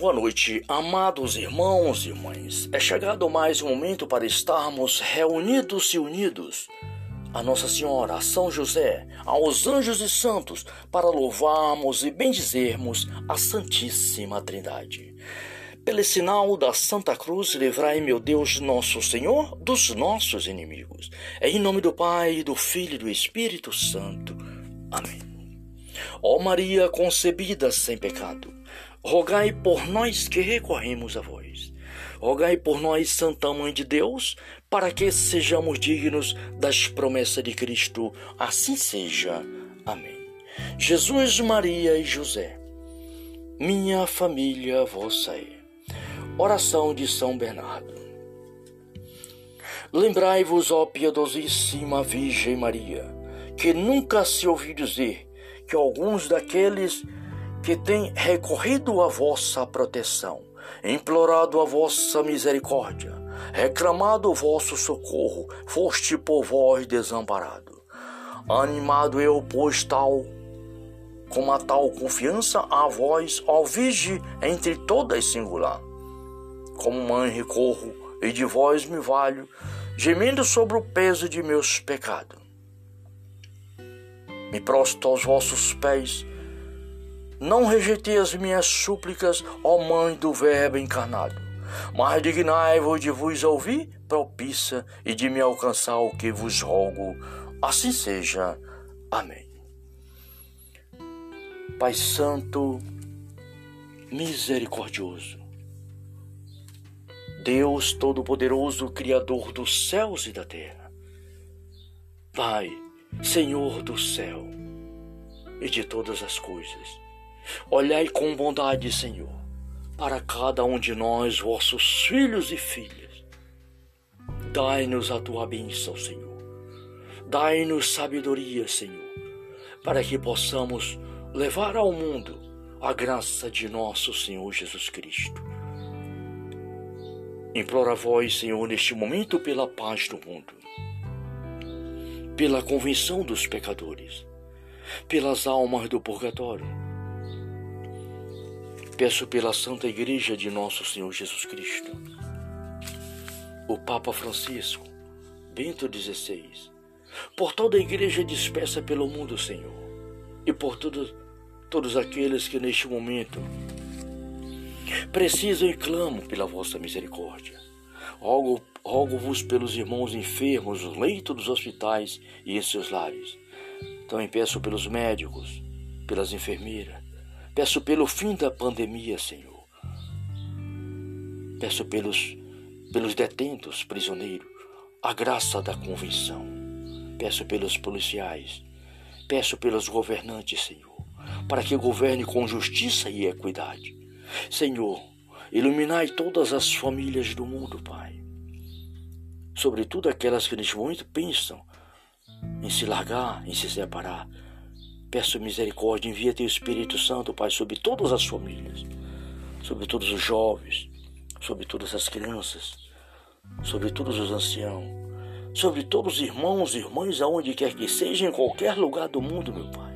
Boa noite, amados irmãos e irmãs. É chegado mais um momento para estarmos reunidos e unidos a Nossa Senhora, a São José, aos anjos e santos, para louvarmos e bendizermos a Santíssima Trindade. Pelo sinal da Santa Cruz, livrai, meu Deus, nosso Senhor, dos nossos inimigos. É em nome do Pai, do Filho e do Espírito Santo. Amém. Ó Maria concebida sem pecado, rogai por nós que recorremos a vós. Rogai por nós, Santa Mãe de Deus, para que sejamos dignos das promessas de Cristo. Assim seja. Amém. Jesus, Maria e José, minha família vossa é. Oração de São Bernardo. Lembrai-vos, ó piedosíssima Virgem Maria, que nunca se ouviu dizer que alguns daqueles que têm recorrido à vossa proteção, implorado a vossa misericórdia, reclamado o vosso socorro, foste por vós desamparado. Animado eu, pois, tal, com a tal confiança a vós, ó Virgem, entre todas singular. Como mãe recorro e de vós me valho, gemendo sobre o peso de meus pecados me prosto aos vossos pés. Não rejeitei as minhas súplicas, ó Mãe do Verbo encarnado, mas dignai-vos de vos ouvir propícia e de me alcançar o que vos rogo. Assim seja. Amém. Pai Santo, misericordioso, Deus Todo-Poderoso, Criador dos céus e da terra, Pai, Senhor do céu e de todas as coisas, olhai com bondade, Senhor, para cada um de nós, vossos filhos e filhas. Dai-nos a tua bênção, Senhor. Dai-nos sabedoria, Senhor, para que possamos levar ao mundo a graça de nosso Senhor Jesus Cristo. Imploro a vós, Senhor, neste momento pela paz do mundo pela convenção dos pecadores, pelas almas do purgatório. Peço pela Santa Igreja de Nosso Senhor Jesus Cristo, o Papa Francisco, Bento XVI, por toda a Igreja dispersa pelo mundo, Senhor, e por todos, todos aqueles que neste momento precisam e clamam pela vossa misericórdia. Rogo Rogo-vos pelos irmãos enfermos nos leitos dos hospitais e em seus lares. Também peço pelos médicos, pelas enfermeiras. Peço pelo fim da pandemia, Senhor. Peço pelos, pelos detentos, prisioneiros, a graça da convenção. Peço pelos policiais. Peço pelos governantes, Senhor, para que governe com justiça e equidade. Senhor, iluminai todas as famílias do mundo, Pai sobretudo aquelas que neste momento pensam em se largar, em se separar. Peço misericórdia, envia teu Espírito Santo, Pai, sobre todas as famílias, sobre todos os jovens, sobre todas as crianças, sobre todos os anciãos, sobre todos os irmãos e irmãs, aonde quer que seja, em qualquer lugar do mundo, meu Pai,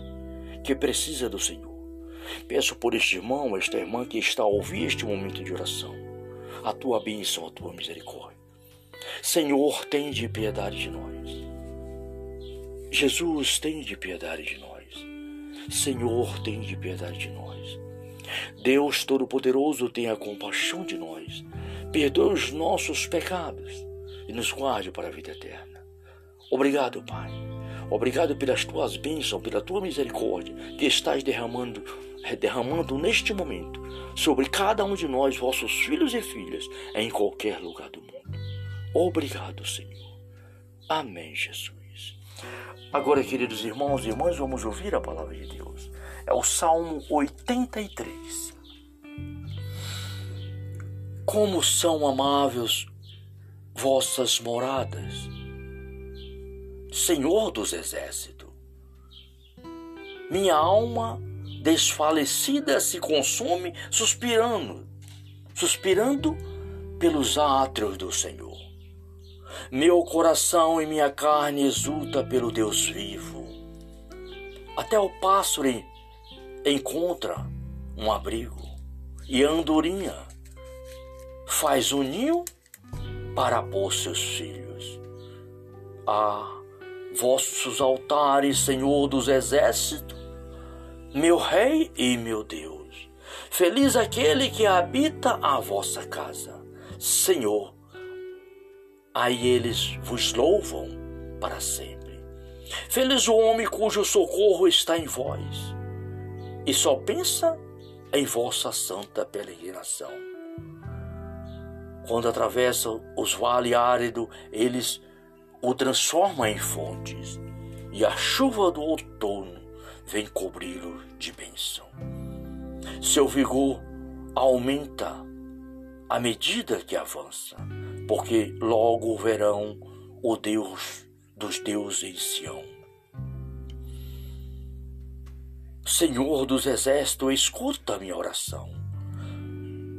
que precisa do Senhor. Peço por este irmão, esta irmã que está a ouvir este momento de oração, a tua bênção, a tua misericórdia. Senhor, tem de piedade de nós. Jesus, tem de piedade de nós. Senhor, tem de piedade de nós. Deus Todo-Poderoso, tenha compaixão de nós. Perdoe os nossos pecados e nos guarde para a vida eterna. Obrigado, Pai. Obrigado pelas tuas bênçãos, pela tua misericórdia que estás derramando, derramando neste momento sobre cada um de nós, vossos filhos e filhas, em qualquer lugar do mundo. Obrigado, Senhor. Amém, Jesus. Agora, queridos irmãos e irmãs, vamos ouvir a palavra de Deus. É o Salmo 83. Como são amáveis vossas moradas, Senhor dos exércitos. Minha alma desfalecida se consome, suspirando, suspirando pelos átrios do Senhor. Meu coração e minha carne exulta pelo Deus vivo. Até o pássaro encontra um abrigo e a andorinha faz um ninho para pôr seus filhos. Ah, vossos altares, Senhor dos exércitos, meu Rei e meu Deus, feliz aquele que habita a vossa casa. Senhor, aí eles vos louvam para sempre. Feliz o homem cujo socorro está em vós e só pensa em vossa santa peregrinação. Quando atravessam os vales áridos, eles o transformam em fontes, e a chuva do outono vem cobri-lo de bênção. Seu vigor aumenta à medida que avança, porque logo verão o Deus dos deuses em Sião. Senhor dos exércitos, escuta minha oração.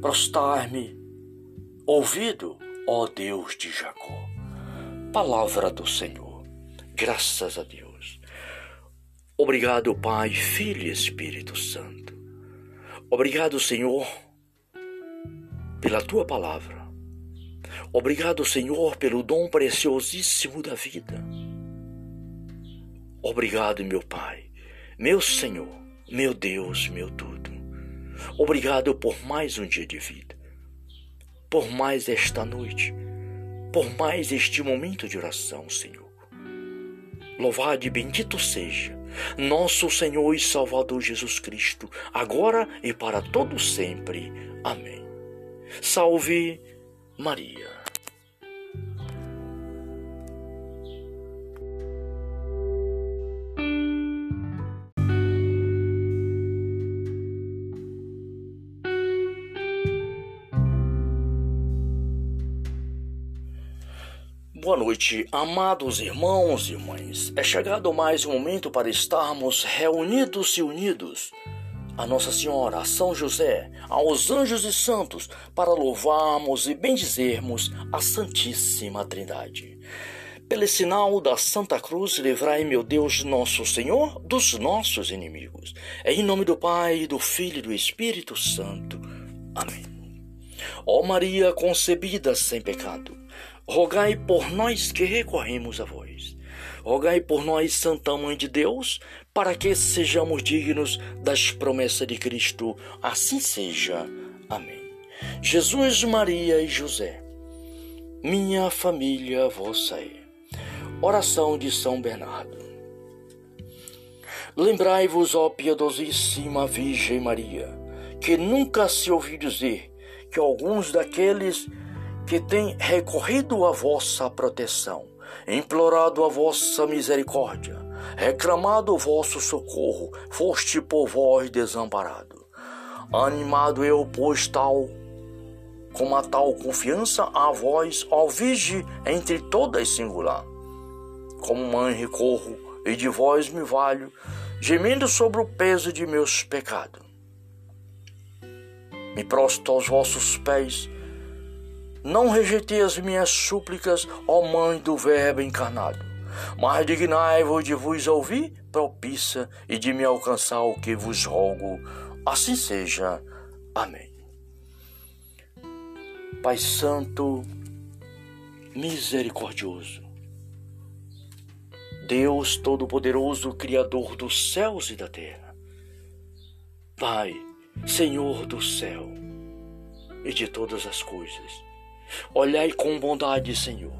Prostar-me, ouvido, ó Deus de Jacó. Palavra do Senhor. Graças a Deus. Obrigado, Pai, Filho e Espírito Santo. Obrigado, Senhor, pela tua palavra. Obrigado, Senhor, pelo dom preciosíssimo da vida. Obrigado, meu Pai meu Senhor, meu Deus, meu tudo, obrigado por mais um dia de vida, por mais esta noite, por mais este momento de oração, Senhor. Louvado e bendito seja nosso Senhor e Salvador Jesus Cristo, agora e para todo sempre. Amém. Salve Maria. Boa noite, amados irmãos e irmãs. É chegado mais um momento para estarmos reunidos e unidos a Nossa Senhora, a São José, aos anjos e santos, para louvarmos e bendizermos a Santíssima Trindade. Pelo sinal da Santa Cruz, livrai, meu Deus, nosso Senhor, dos nossos inimigos. É em nome do Pai, do Filho e do Espírito Santo. Amém. Ó Maria concebida sem pecado, rogai por nós que recorremos a vós. Rogai por nós, Santa Mãe de Deus, para que sejamos dignos das promessas de Cristo. Assim seja. Amém. Jesus, Maria e José, minha família vossa é. Oração de São Bernardo. Lembrai-vos, ó piedosíssima Virgem Maria, que nunca se ouviu dizer que alguns daqueles que tem recorrido à vossa proteção, implorado a vossa misericórdia, reclamado vosso socorro, foste por vós desamparado. Animado eu, pois, tal, com a tal confiança a vós, ó Virgem, entre todas singular. Como mãe recorro e de vós me valho, gemendo sobre o peso de meus pecados. Me prosto aos vossos pés, não rejeitei as minhas súplicas, ó Mãe do Verbo encarnado, mas dignai-vos de vos ouvir propícia e de me alcançar o que vos rogo. Assim seja. Amém. Pai Santo, misericordioso, Deus Todo-Poderoso, Criador dos céus e da terra, Pai, Senhor do céu e de todas as coisas, Olhai com bondade, Senhor,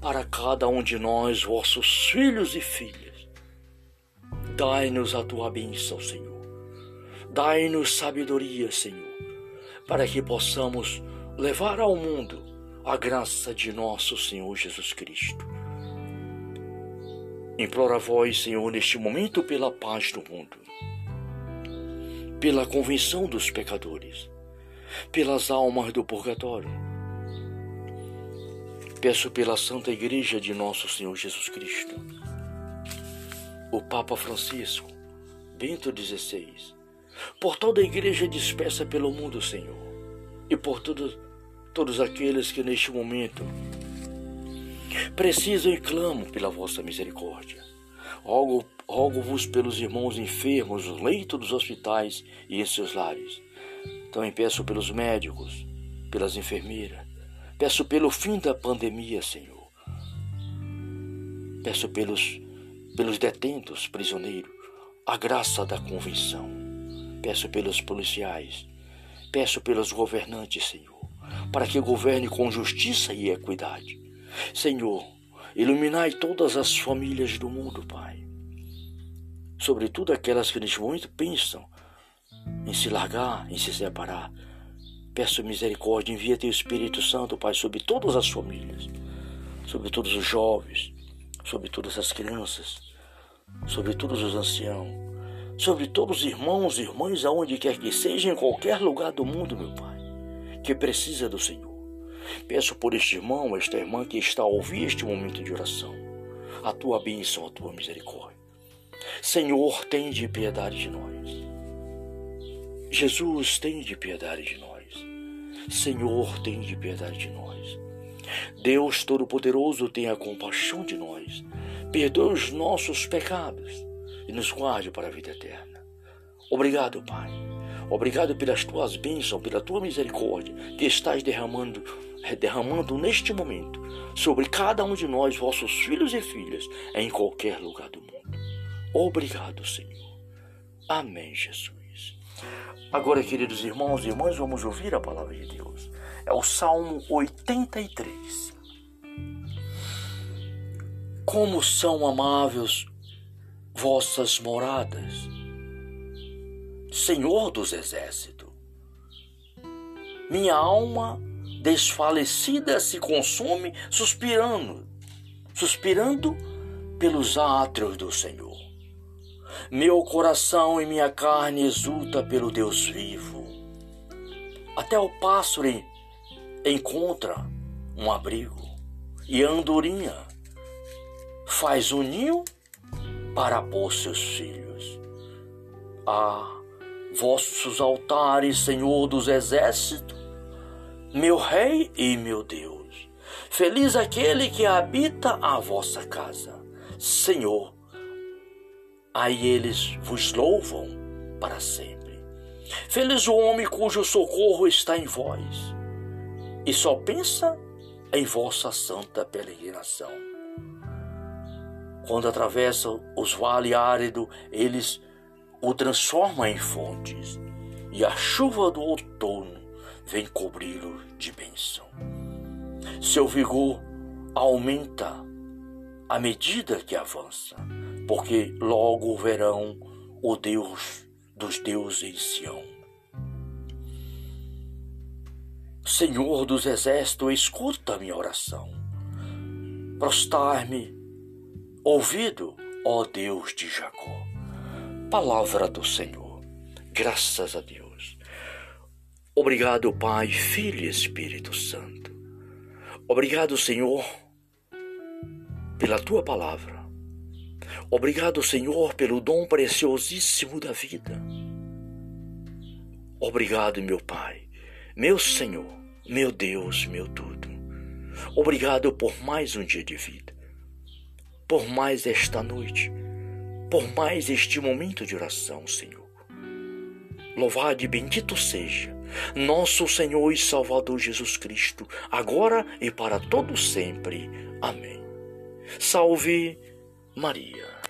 para cada um de nós, vossos filhos e filhas. Dai-nos a tua bênção, Senhor. Dai-nos sabedoria, Senhor, para que possamos levar ao mundo a graça de nosso Senhor Jesus Cristo. Imploro a vós, Senhor, neste momento pela paz do mundo, pela convenção dos pecadores, pelas almas do purgatório Peço pela Santa Igreja de Nosso Senhor Jesus Cristo, o Papa Francisco, Bento XVI, por toda a Igreja dispersa pelo mundo, Senhor, e por todos, todos aqueles que neste momento precisam e clamam pela vossa misericórdia. Rogo, rogo-vos pelos irmãos enfermos, no leito dos hospitais e em seus lares Também peço pelos médicos, pelas enfermeiras. Peço pelo fim da pandemia, Senhor. Peço pelos, pelos detentos, prisioneiros, a graça da convenção. Peço pelos policiais. Peço pelos governantes, Senhor, para que governe com justiça e equidade. Senhor, iluminai todas as famílias do mundo, Pai. Sobretudo aquelas que neste momento pensam em se largar, em se separar. Peço misericórdia, envia teu Espírito Santo, Pai, sobre todas as famílias, sobre todos os jovens, sobre todas as crianças, sobre todos os anciãos, sobre todos os irmãos e irmãs, aonde quer que seja, em qualquer lugar do mundo, meu Pai, que precisa do Senhor. Peço por este irmão, esta irmã que está a ouvir este momento de oração, a tua bênção, a tua misericórdia. Senhor, tem de piedade de nós. Jesus, tem de piedade de nós. Senhor, tem de piedade de nós. Deus Todo-Poderoso, tenha compaixão de nós. Perdoe os nossos pecados e nos guarde para a vida eterna. Obrigado, Pai. Obrigado pelas tuas bênçãos, pela tua misericórdia que estás derramando, derramando neste momento sobre cada um de nós, vossos filhos e filhas, em qualquer lugar do mundo. Obrigado, Senhor. Amém, Jesus. Agora, queridos irmãos e irmãs, vamos ouvir a palavra de Deus. É o Salmo 83. Como são amáveis vossas moradas, Senhor dos exércitos. Minha alma desfalecida se consome, suspirando, suspirando pelos átrios do Senhor. Meu coração e minha carne exulta pelo Deus vivo. Até o pássaro encontra um abrigo e a andorinha faz um ninho para pôr seus filhos. Ah, vossos altares, Senhor dos exércitos, meu Rei e meu Deus. Feliz aquele que habita a vossa casa, Senhor aí eles vos louvam para sempre. Feliz o homem cujo socorro está em vós, e só pensa em vossa santa peregrinação. Quando atravessam os vales áridos, eles o transformam em fontes, e a chuva do outono vem cobri-lo de bênção. Seu vigor aumenta à medida que avança porque logo verão o Deus dos deuses em Sião. Senhor dos exércitos, escuta minha oração. Prostar-me, ouvido, ó Deus de Jacó. Palavra do Senhor. Graças a Deus. Obrigado, Pai, Filho e Espírito Santo. Obrigado, Senhor, pela tua palavra Obrigado, Senhor, pelo dom preciosíssimo da vida. Obrigado, meu Pai, meu Senhor, meu Deus, meu tudo. Obrigado por mais um dia de vida, por mais esta noite, por mais este momento de oração, Senhor. Louvado e bendito seja nosso Senhor e Salvador Jesus Cristo, agora e para todo sempre. Amém. Salve Maria.